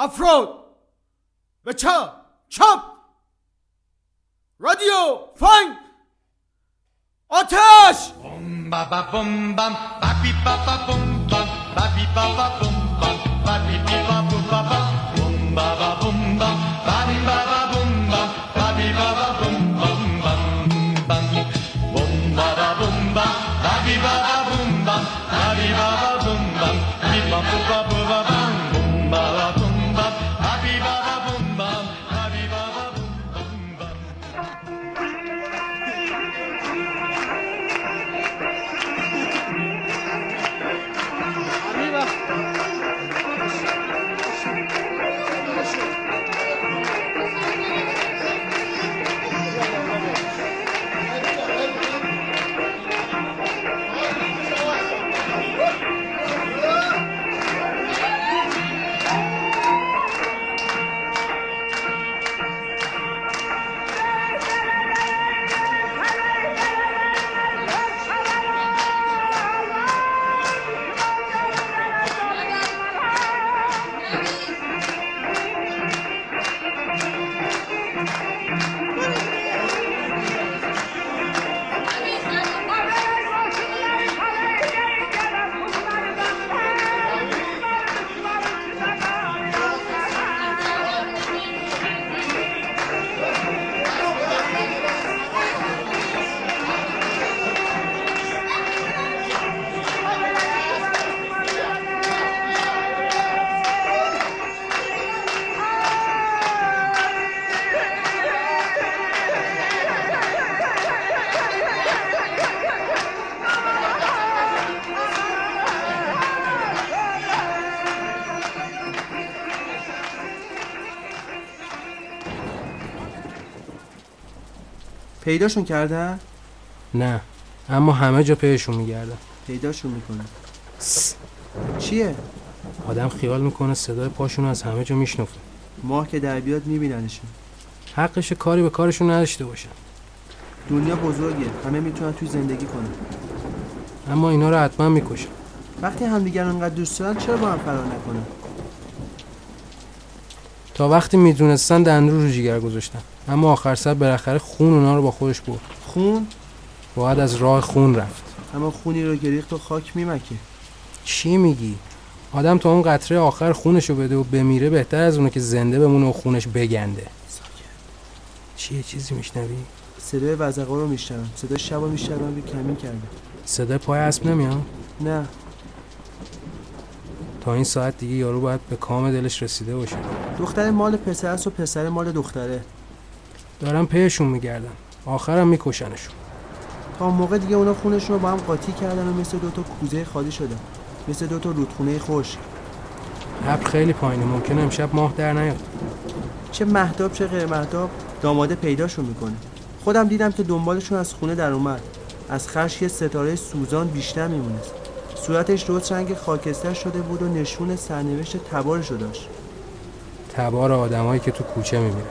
افراد به چپ چپ رادیو فنگ آتش بم با با بم بم با بی با با بم بم با بی با با بم پیداشون کردن؟ نه اما همه جا پیشون میگردن. پیداشون می‌کنن. چیه؟ آدم خیال می‌کنه صدای پاشون از همه جا میشنفه ماه که در بیاد میبیننشون. حقش کاری به کارشون نداشته باشن. دنیا بزرگه همه می‌تونن توی زندگی کنن. اما اینا رو حتما می‌کشن. وقتی همدیگر انقدر دوست دارن چرا با هم فرار نکنن؟ تا وقتی می‌دونستن دندرو رو جیگر گذاشتن. اما آخر سر بالاخره خون اونا رو با خودش برد. خون؟ باید از راه خون رفت. اما خونی رو گریخت و خاک میمکه. چی میگی؟ آدم تا اون قطره آخر خونش رو بده و بمیره بهتر از اونه که زنده بمونه و خونش بگنده. چیه چیزی میشنوی؟ صدای وزقا رو میشنوم. صدای شب رو میشنوم. که کمین کرده صدای پای اسب نمیاد؟ نه. تا این ساعت دیگه یارو باید به کام دلش رسیده باشه. دختر مال پسر است و پسر مال دختره. دارن پیشون میگردن. آخرم میکشنشون. تا موقع دیگه اونا خونشون رو با هم قاطی کردن و مثل دوتا کوزه خالی شدن مثل دوتا رودخونه خشک. ابر خیلی پایینه. ممکنه امشب ماه در نیاد. چه مهداب چه غیر مهداب داماده پیداشون می‌کنه. خودم دیدم که دنبالشون از خونه در اومد. از خرش یه ستاره سوزان بیشتر میمونست صورتش درست رنگ خاکستر شده بود و نشون سرنوشت تبارشو داشت. تبار آدمایی که تو کوچه می‌بینن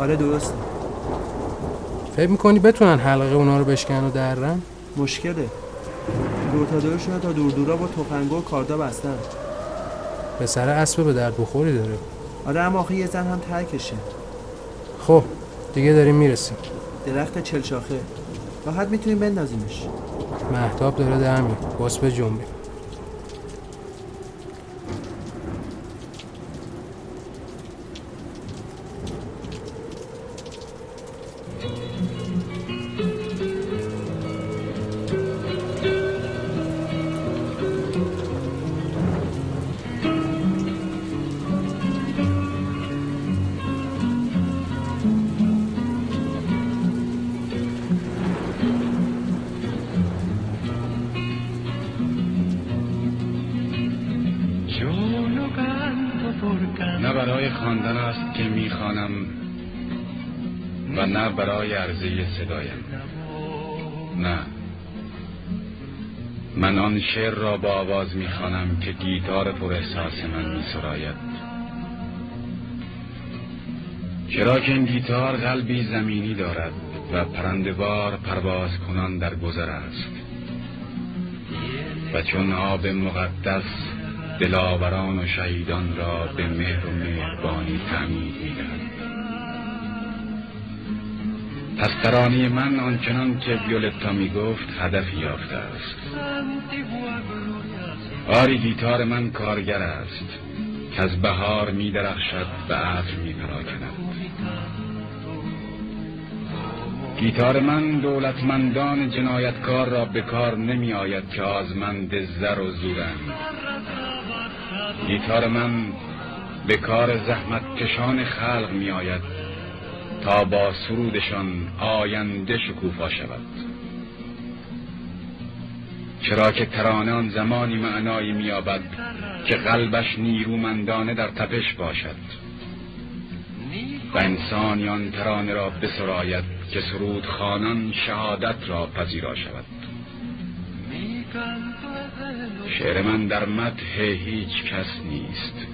آره درسته. فکر می‌کنی بتونن حلقه اونا رو بشکن و درن؟ مشکله. دور تا دور دورا با تفنگ و کاردا بستن. به سر اسب به درد بخوری داره. آره اما آخه یه زن هم ترکشه خب دیگه داریم می‌رسیم. درخت چل شاخه راحت می‌تونیم بندازیمش. محتاب داره در میاد. باس به جنبی نه برای عرضه صدایم. نه. من آن شعر را با آواز می‌خوانم که گیتار پر احساس من میسراید. چرا که این گیتار قلبی زمینی دارد و پرندبار پرواز کنان در گذر است. و چون آب مقدس دلاوران و شهیدان را به مهر و مهربانی تعمید می‌دهد. پس ترانه من آنچنان که ویولتا می گفت هدفی یافته است. آری گیتار من کارگر است. که از بهار می درخشد و عطر می پراکند گیتار من دولتمندان جنایتکار را به کار نمی آید که آزمند زر و زورند. گیتار من به کار زحمت کشان خلق می آید تا با سرودشان آینده شکوفا شود. چرا که ترانه آن زمانی معنایی مییابد که قلبش نیرومندانه در تپش باشد. و انسانی آن ترانه را بسراید که سرود خانان شهادت را پذیرا شود. شعر من در مدح هیچ کس نیست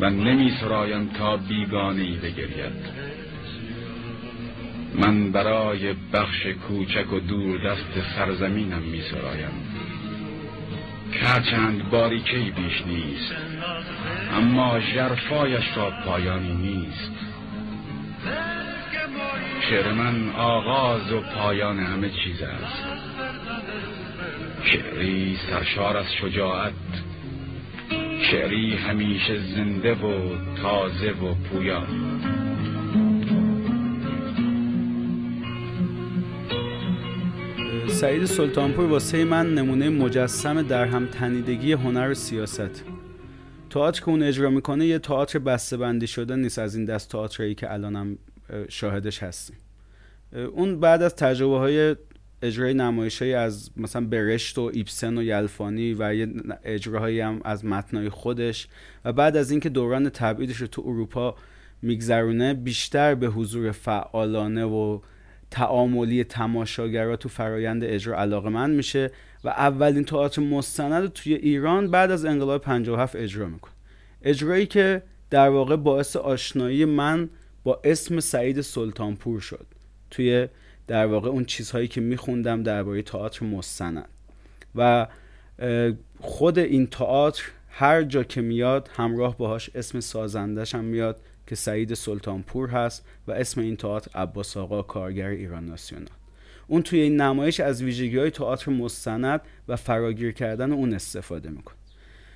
و نمی سرایم تا بیگانه ای بگرید. من برای بخش کوچک و دور دست سرزمینم می سرایم هرچند باریکی بیش نیست اما جرفایش را پایانی نیست. شعر من آغاز و پایان همه چیز است. شعری سرشار از شجاعت شعری همیشه زنده و تازه و پویا سعید سلطانپور واسه من نمونه مجسم در هم تنیدگی هنر و سیاست. تئاتر که اون اجرا می‌کنه یه تئاتر بسته بندی شده نیست از این دست تئاتری که الانم شاهدش هستیم. اون بعد از تجربه های اجرای نمایش از مثلا برشت و ایبسن و یلفانی و یه اجراهایی هم از متنای خودش و بعد از اینکه دوران تبعیدش رو تو اروپا میگذرونه بیشتر به حضور فعالانه و تعاملی تماشاگرها تو فرایند اجرا علاقه من میشه و اولین تئاتر مستند توی ایران بعد از انقلاب 57 اجرا می‌کنه. اجرایی که در واقع باعث آشنایی من با اسم سعید سلطانپور شد توی در واقع اون چیزهایی که میخوندم درباره تئاتر مستند. و خود این تئاتر هر جا که میاد همراه باهاش اسم سازندش هم میاد. که سعید سلطانپور هست و اسم این تئاتر عباس آقا کارگر ایران ناسیونال. اون توی این نمایش از ویژگی های تئاتر مستند و فراگیر کردن اون استفاده می‌کنه.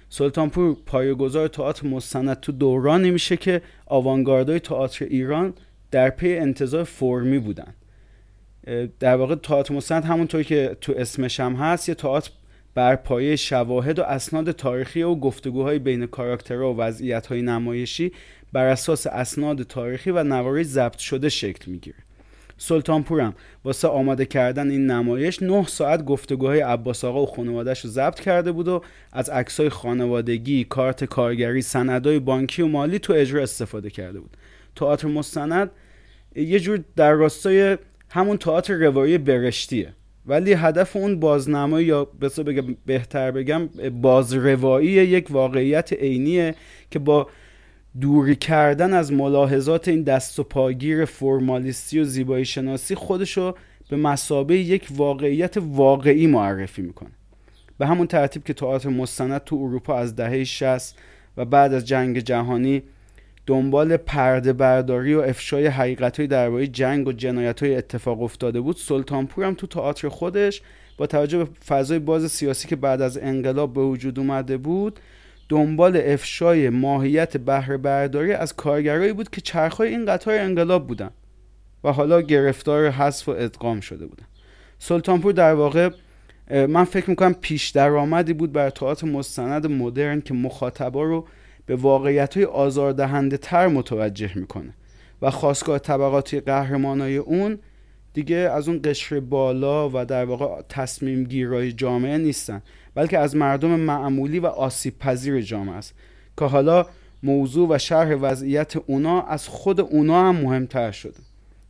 سلطانپور پایه‌گذار تئاتر مستند تو دورانی میشه که آوانگاردهای تئاتر ایران در پی انتظار فرمی بودن. در واقع تئاتر مستند همونطوری که تو اسمش هم هست یه تئاتر بر پایه شواهد و اسناد تاریخی و گفتگوهای بین کاراکترها و وضعیت‌های نمایشی بر اساس اسناد تاریخی و نوارای ضبط شده شکل می‌گیره سلطانپورم واسه آماده کردن این نمایش 9 ساعت گفتگوهای عباس آقا و خانوادهش رو ضبط کرده بود و از عکسای خانوادگی، کارت کارگری، سندای بانکی و مالی تو اجرا استفاده کرده بود. تئاتر مستند یه جور در راستای همون تئاتر روایی برشتیه ولی هدف اون بازنمایی یا بگم بهتر بگم بازروایی یک واقعیت عینیه که با دوری کردن از ملاحظات این دست و پاگیر فرمالیستی و زیبایی شناسی خودشو به مسابه یک واقعیت واقعی معرفی می‌کنه. به همون ترتیب که تئاتر مستند تو اروپا از دهه 60 و بعد از جنگ جهانی دنبال پرده برداری و افشای حقیقتهای درباره جنگ و جنایت های اتفاق افتاده بود سلطانپور هم تو تئاتر خودش با توجه به فضای باز سیاسی که بعد از انقلاب به وجود اومده بود دنبال افشای ماهیت بهره برداری از کارگرایی بود که چرخهای این قطار انقلاب بودن و حالا گرفتار حذف و ادغام شده بودن. سلطانپور در واقع من فکر می‌کنم پیش درآمدی بود بر تئاتر مستند مدرن که مخاطبا رو به واقعیت های آزاردهنده تر متوجه می‌کنه و خواستگاه طبقاتی قهرمانای اون دیگه از اون قشر بالا و در واقع تصمیم گیرای جامعه نیستن. بلکه از مردم معمولی و آسیب پذیر جامعه است که حالا موضوع و شرح وضعیت اونا از خود اونا هم مهمتر شده.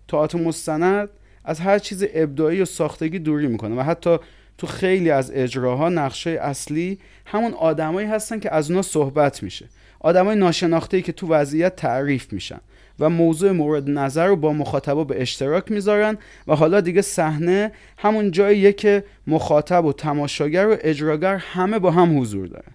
تئاتر مستند از هر چیز ابداعی و ساختگی دوری می‌کنه و حتی تو خیلی از اجراها نقشه اصلی همون آدمایی هستن که از اونا صحبت میشه. آدمای ناشناخته که تو وضعیت تعریف میشن. و موضوع مورد نظر رو با مخاطبا به اشتراک می‌ذارن و حالا دیگه صحنه همون جاییه که مخاطب و تماشاگر و اجراگر همه با هم حضور دارن.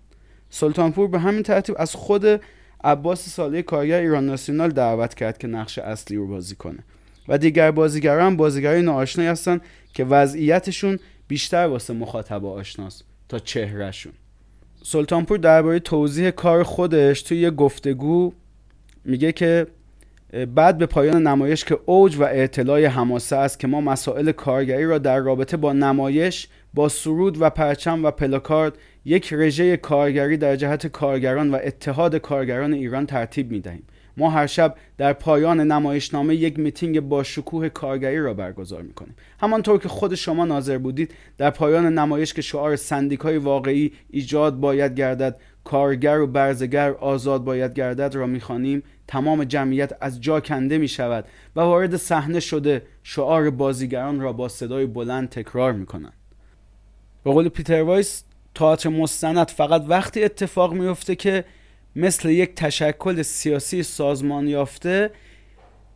سلطانپور به همین ترتیب از خود عباس ساله کارگر ایران ناسیونال دعوت کرد که نقش اصلی رو بازی کنه و دیگر بازیگران بازیگرای ناآشنایی هستن که وضعیتشون بیشتر واسه مخاطب آشناست تا چهرهشون. سلطانپور درباره توضیح کار خودش توی یه گفتگو میگه که بعد به پایان نمایش که اوج و اطلاع حماسه است که ما مسائل کارگری را در رابطه با نمایش با سرود و پرچم و پلاکارد یک رژه کارگری در جهت کارگران و اتحاد کارگران ایران ترتیب می دهیم. ما هر شب در پایان نمایشنامه یک میتینگ با شکوه کارگری را برگزار می کنیم. همانطور که خود شما ناظر بودید در پایان نمایش که شعار سندیکای واقعی ایجاد باید گردد کارگر و برزگر آزاد باید گردد را می‌خوانیم تمام جمعیت از جا کنده می شود و وارد صحنه شده شعار بازیگران را با صدای بلند تکرار می کنند. به قول پیتر وایس تئاتر مستند فقط وقتی اتفاق میفته که مثل یک تشکل سیاسی سازمان یافته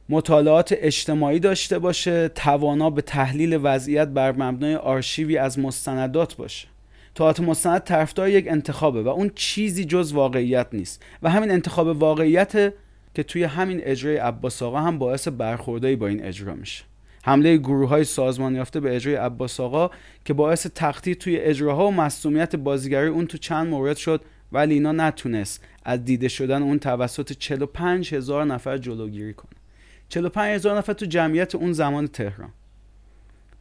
مطالعات اجتماعی داشته باشه توانا به تحلیل وضعیت بر مبنای آرشیوی از مستندات باشه تئاتر مستند طرفدار یک انتخابه و اون چیزی جز واقعیت نیست. و همین انتخاب واقعیت که توی همین اجرای عباس آقا هم باعث برخوردایی با این اجرا میشه. حمله گروه های سازمان یافته به اجرای عباس آقا که باعث تخطیط توی اجراها و مصومیت بازیگری اون تو چند مورد شد ولی اینا نتونست. از دیده شدن اون توسط 45 هزار نفر جلوگیری کنه. 45 هزار نفر تو جمعیت اون زمان تهران.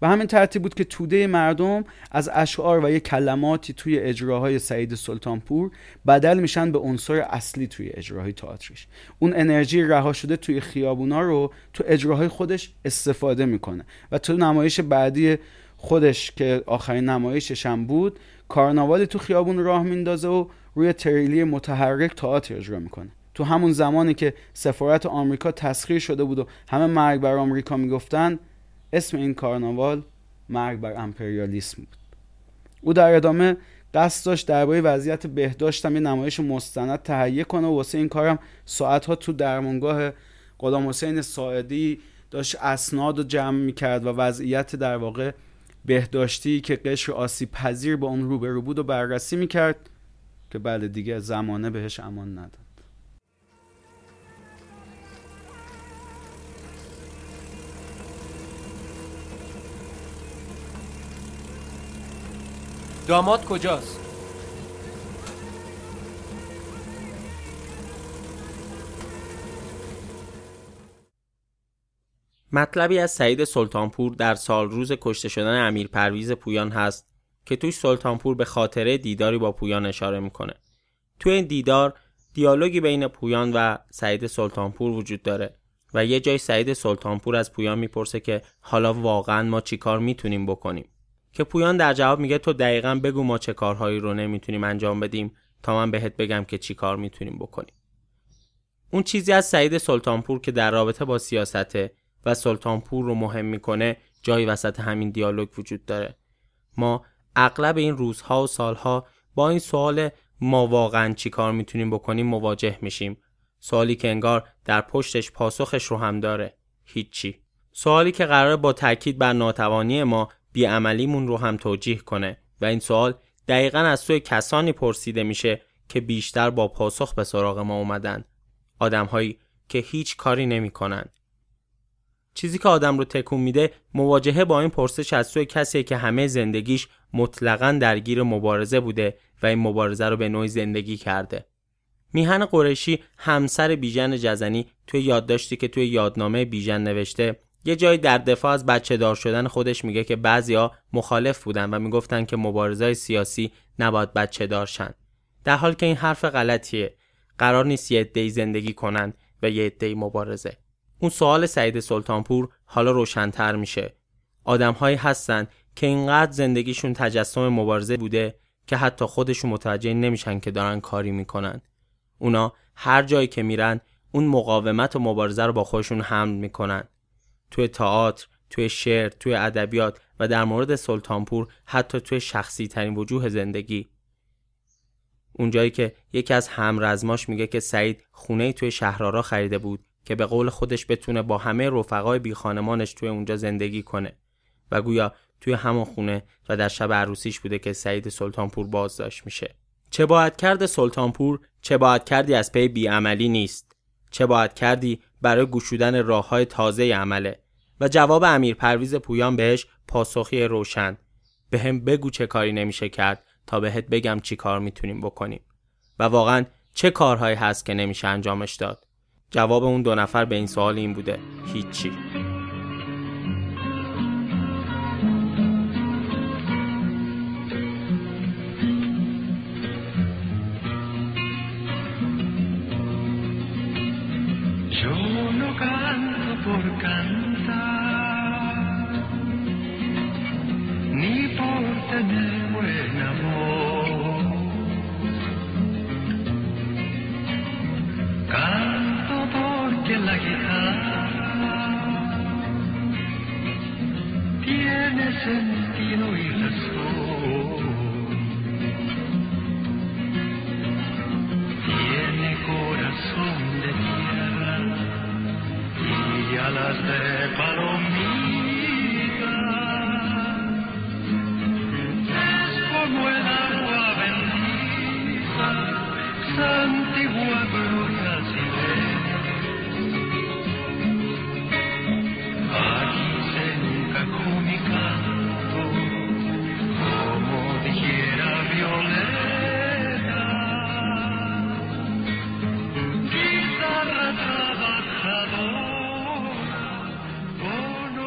و همین ترتیب بود که توده مردم از اشعار و یه کلماتی توی اجراهای سعید سلطانپور بدل میشن به عنصر اصلی توی اجراهای تئاترش اون انرژی رها شده توی خیابونا رو تو اجراهای خودش استفاده می‌کنه و تو نمایش بعدی خودش که آخرین نمایشش هم بود کارناوالی تو خیابون راه میندازه و روی تریلی متحرک تئاتر اجرا می‌کنه. تو همون زمانی که سفارت آمریکا تسخیر شده بود و همه مرگ بر آمریکا می‌گفتن اسم این کارناوال مرگ بر امپریالیسم بود. او در ادامه قصد داشت درباره وضعیت بهداشت یه نمایش مستند تهیه کنه و واسه این کارم ساعتها تو درمانگاه غلام حسین ساعدی داشت اسناد رو جمع می‌کرد و وضعیت در واقع بهداشتی که قشر آسیب پذیر با اون روبرو بود و بررسی می‌کرد که بله دیگه زمانه بهش امان نداد. داماد کجاست؟ مطلبی از سعید سلطانپور در سال روز کشته شدن امیر پرویز پویان هست که توی سلطانپور به خاطره دیداری با پویان اشاره می‌کنه. توی این دیدار دیالوگی بین پویان و سعید سلطانپور وجود داره و یه جای سعید سلطانپور از پویان می‌پرسه که حالا واقعا ما چیکار می‌تونیم بکنیم. که پویان در جواب میگه تو دقیقا بگو ما چه کارهایی رو نمی‌تونیم انجام بدیم تا من بهت بگم که چی کار می‌تونیم بکنیم. اون چیزی از سعید سلطانپور که در رابطه با سیاسته و سلطانپور رو مهم می‌کنه جایی وسط همین دیالوگ وجود داره. ما اغلب این روزها و سالها با این سوال ما واقعا چی کار می‌تونیم بکنیم مواجه میشیم. سوالی که انگار در پشتش پاسخش رو هم داره. هیچی. سوالی که قرار با تاکید بر ناتوانی ما بیعملیمون رو هم توجیه کنه و این سوال دقیقا از سوی کسانی پرسیده میشه که بیشتر با پاسخ به سراغ ما اومدن آدمهایی که هیچ کاری نمی‌کنن. چیزی که آدم رو تکون میده مواجهه با این پرسش از سوی کسی که همه زندگیش مطلقا درگیر مبارزه بوده و این مبارزه رو به نوعی زندگی کرده. میهن قریشی همسر بیژن جزنی توی یادداشتی که توی یادنامه بیژن نوشته یه جایی در دفاع از بچه دار شدن خودش میگه که بعضیا مخالف بودن و می‌گفتن که مبارزای سیاسی نباید بچه دارشن در حال که این حرف غلطیه. قرار نیست یه عده‌ای زندگی کنن و یه عده‌ای مبارزه. اون سوال سعید سلطانپور حالا روشنتر میشه. آدمهایی هستن که اینقدر زندگیشون تجسم مبارزه بوده که حتی خودشون متوجه نمیشن که دارن کاری می‌کنن. اونا هر جایی که میرن اون مقاومت و مبارزه رو با خودشون حمل می‌کنن. توی تئاتر توی شعر توی ادبیات و در مورد سلطانپور حتی توی شخصی ترین وجوه زندگی. اونجایی که یکی از همرزماش میگه که سعید خونه توی شهرارا خریده بود که به قول خودش بتونه با همه رفقای بی خانمانش توی اونجا زندگی کنه و گویا توی همون خونه و در شب عروسیش بوده که سعید سلطانپور بازداشت میشه. چه باید کرد سلطانپور؟ چه باید کردی از پی بیعملی نیست. چه باید کردی برای گشودن راه های تازه عمله و جواب امیر پرویز پویان بهش پاسخی روشن. به هم بگو چه کاری نمیشه کرد تا بهت بگم چی کار می‌تونیم بکنیم. و واقعا چه کارهایی هست که نمیشه انجامش داد؟ جواب اون دو نفر به این سوال این بوده. هیچی. No canto por cantar, ni por tener buen amor.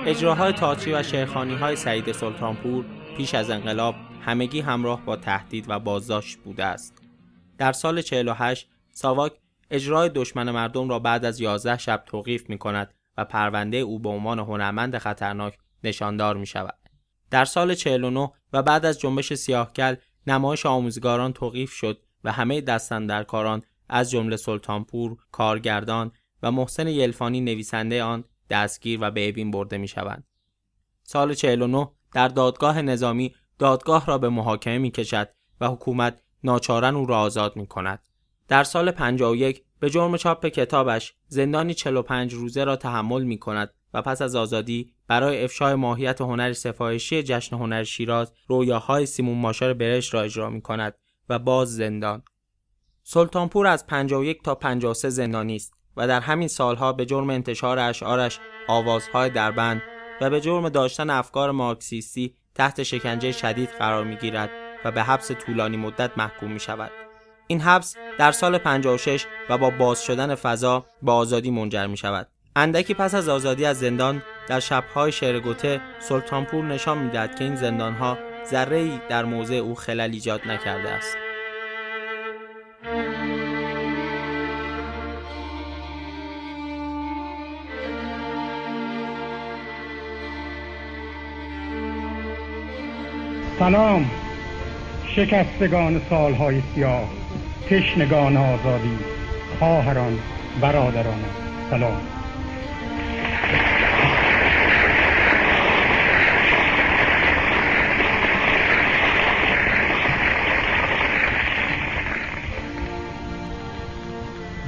اجراهای تئاتری و شعرخوانی های سعید سلطانپور پیش از انقلاب همگی همراه با تهدید و بازداشت بوده است. در سال 48 ساواک اجرای دشمن مردم را بعد از 11 شب توقیف می کند و پرونده او به عنوان هنرمند خطرناک نشاندار می شود. در سال 49 و بعد از جنبش سیاهکل نمایش آموزگاران توقیف شد و همه دستندرکاران از جمله سلطانپور، کارگردان و محسن یلفانی نویسنده آن دستگیر و به اوین برده می شوند. سال 49 در دادگاه نظامی دادگاه را به محاکمه می کشد و حکومت ناچارن او را آزاد می کند. در سال 51 به جرم چاپ کتابش زندانی 45 روزه را تحمل می کند و پس از آزادی برای افشای ماهیت هنر سفارشی جشن هنر شیراز رویاهای سیمون ماشار برش را اجرا می کند و باز زندان. سلطانپور از 51 تا 53 زندانی است و در همین سالها به جرم انتشار اشعارش آوازهای دربند و به جرم داشتن افکار مارکسیستی تحت شکنجه شدید قرار می گیرد و به حبس طولانی مدت محکوم می شود. این حبس در سال 56 و با باز شدن فضا به آزادی منجر می شود. اندکی پس از آزادی از زندان در شبهای شعرگوته سلطانپور نشان می‌دهد که این زندانها ذره در موضع او خلل ایجاد نکرده است. سلام شکستگان سالهای سیاه تشنگان آزادی خواهران برادران سلام.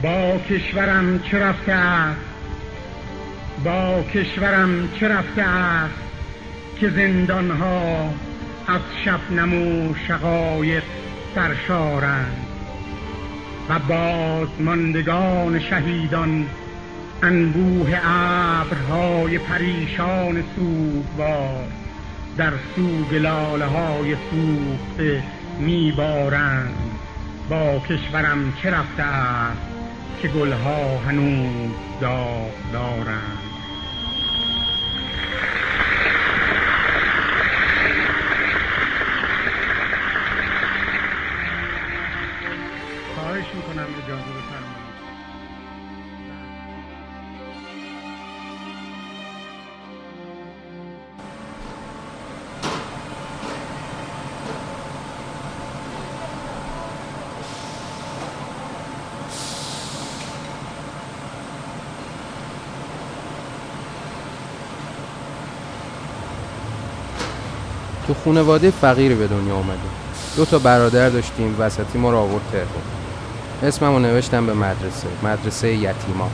با کشورم چه رفته است؟ با کشورم چه رفته است؟ که زندانها از شبنم و شقایق سرشارند و بازماندگان شهیدان انبوه ابرهای پریشان سوگوار در سوگ لاله های سوخته میبارند. با کشورم چه رفته است که گلها هنوز داغ دارند. خواهش می‌کنم اجازه بفرمایید. تو خونواده فقیری به دنیا اومدیم دو تا برادر داشتیم وسطی ما رو آورد تهران. اسمم نوشتم به مدرسه مدرسه یتیما.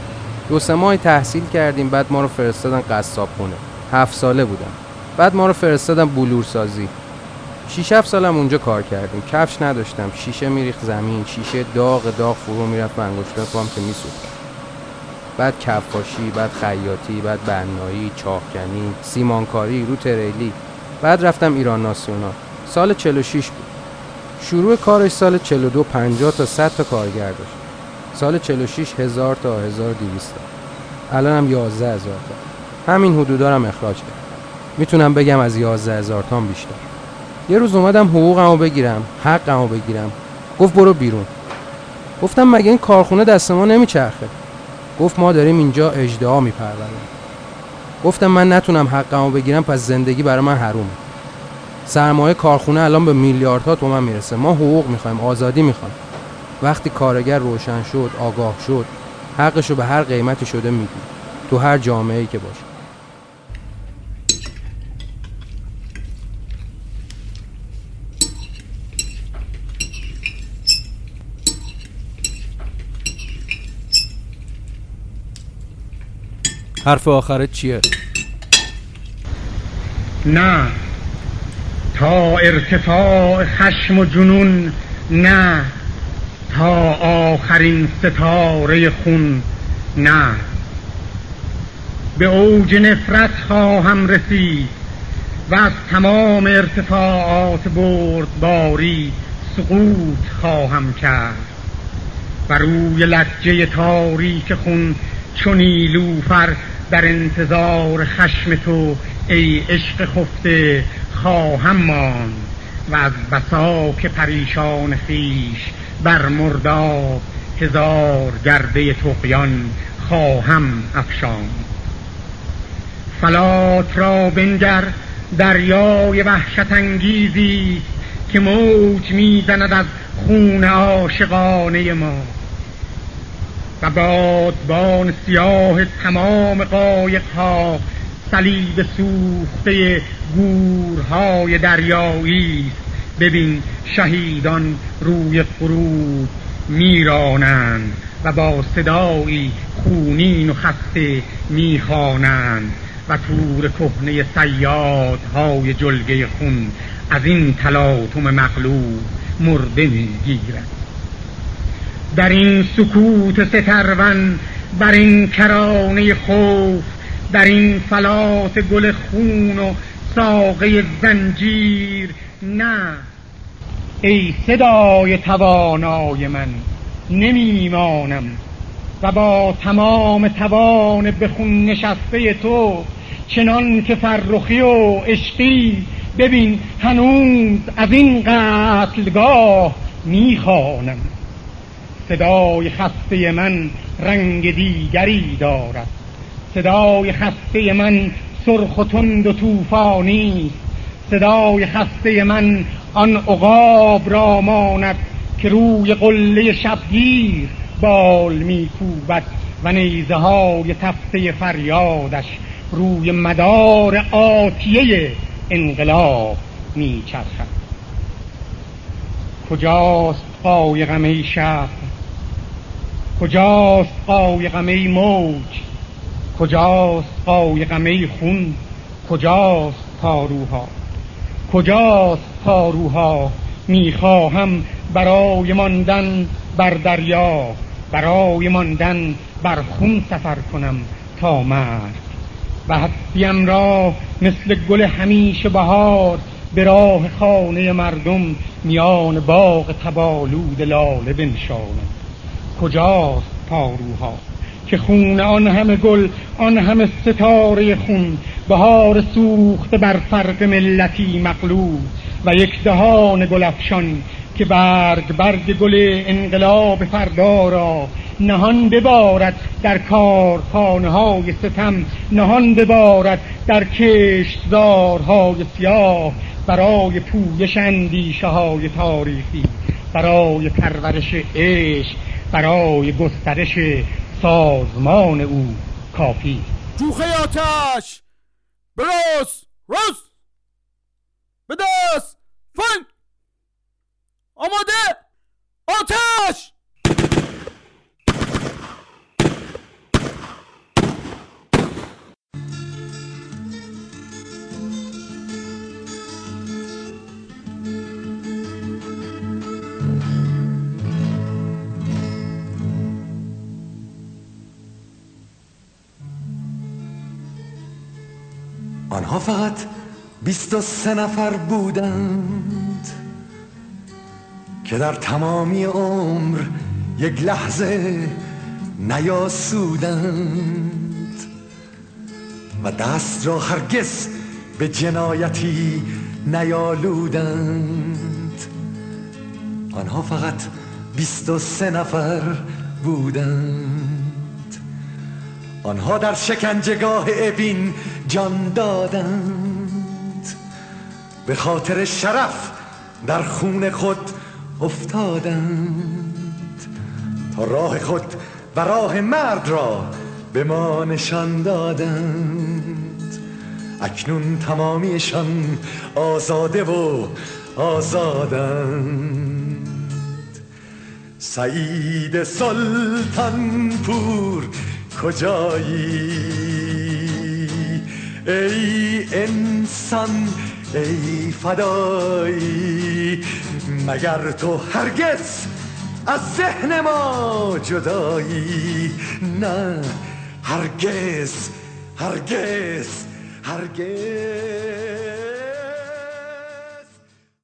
دو سه ماه تحصیل کردیم بعد ما رو فرستادن قصاب خونه هفت ساله بودم. بعد ما رو فرستادن بلورسازی. شیش هفت سالم اونجا کار کردیم. کفش نداشتم. شیشه میریخت زمین شیشه داغ داغ فرو می‌رفت انگشتای پام که میسوخت. بعد کفاشی بعد خیاطی بعد بنایی چاقکنی سیمانکاری رو تریلی. بعد رفتم ایران ناسیونال. سال 46 بود. شروع کارش سال 42 50 تا 100 تا کارگر داشت سال 46 هزار تا 1200 تا. الان هم 11 هزار تا. همین حدودا هم اخراج کرد. می‌تونم بگم از 11 هزار تا بیشتر. یه روز اومدم حقوقمو بگیرم حقمو بگیرم. گفت برو بیرون. گفتم مگه این کارخونه دست ما نمیچرخه؟ گفت ما داریم اینجا اجدها میپروریم گفتم من نتونم حقمو بگیرم پس زندگی برای من حرومه. سرمایه کارخونه الان به میلیاردها تومن می‌رسه. ما حقوق می‌خوایم آزادی می‌خوایم. وقتی کارگر روشن شد آگاه شد حقشو به هر قیمتی شده می‌گیره تو هر جامعه ای که باشه حرف آخرت چیه؟ نه. تا ارتفاع خشم و جنون نه تا آخرین ستاره خون نه. به اوج نفرت خواهم رسید و از تمام ارتفاعات بردباری سقوط خواهم کرد. و روی لجه تاریک خون چو نیلوفر در انتظار خشم تو ای عشق خفته خواهم ماند و از بساک پریشان خیش بر مرداب هزار گرده تقیان خواهم افشاند فلات را بنگر دریای وحشت انگیزی که موج می‌زند از خون عاشقانه ما. و بادبان سیاه تمام قایقها صلیب سوخته گورهای دریایی. ببین شهیدان روی فرود میرانند و با صدایی خونین و خسته می‌خوانند و تور کهنه سیادهای جلگه خون از این تلاطم مغلوب مرده می‌گیرد. در این سکوت سترون بر این کرانه خوف در این فلات گل خون و ساقه زنجیر نه. ای صدای توانای من نمیمانم. و با تمام توان به خون نشسته تو چنان که فرخی و عشقی ببین هنوز از این قتلگاه می‌خوانم. صدای خسته من رنگ دیگری دارد. صدای خسته من سرخ و تند و طوفانی. صدای خسته من آن عقاب را ماند که روی قله شبگیر بال میکوبد و نیزه های تفته فریادش روی مدار آتیه انقلاب میچرخد. کجاست قایقم ای شهر؟ کجاست قایقم ای موج؟ کجاست قایقم ای خون؟ کجاست پاروها؟ کجاست پاروها؟ می‌خواهم برای ماندن بر دریا برای ماندن بر خون سفر کنم تا مرد و هستیم را مثل گل همیشه بهار به راه خانه مردم میان باغ تبالود لاله بنشانم. کجاست پاروها؟ که خون آن همه گل آن همه ستاره خون بهار سوخته بر فرق ملتی مغلوب و یک دهان گل افشان که برگ برگ گل انقلاب فردا را نهان ببارد در کارخانه های ستم نهان ببارد در کشتزارهای سیاه برای پویش اندیشه های تاریخی برای پرورش عشق برای گسترش سازمان او کافی. جوخه آتش. براس راست به دست فن آماده. آتش. آنها فقط بیست و سه نفر بودند که در تمامی عمر یک لحظه نیاسودند و دست را هرگز به جنایتی نیالودند. آنها فقط بیست و سه نفر بودند. آنها در شکنجگاه ابین جان دادند. به خاطر شرف در خون خود افتادند. تا راه خود و راه مرد را به ما نشان دادند. اکنون تمامیشان آزاده و آزادند. سعید سلطان پور کجایی؟ ای انسان ای فدایی مگر تو هرگز از ذهن ما جدایی؟ نه هرگز هرگز هرگز.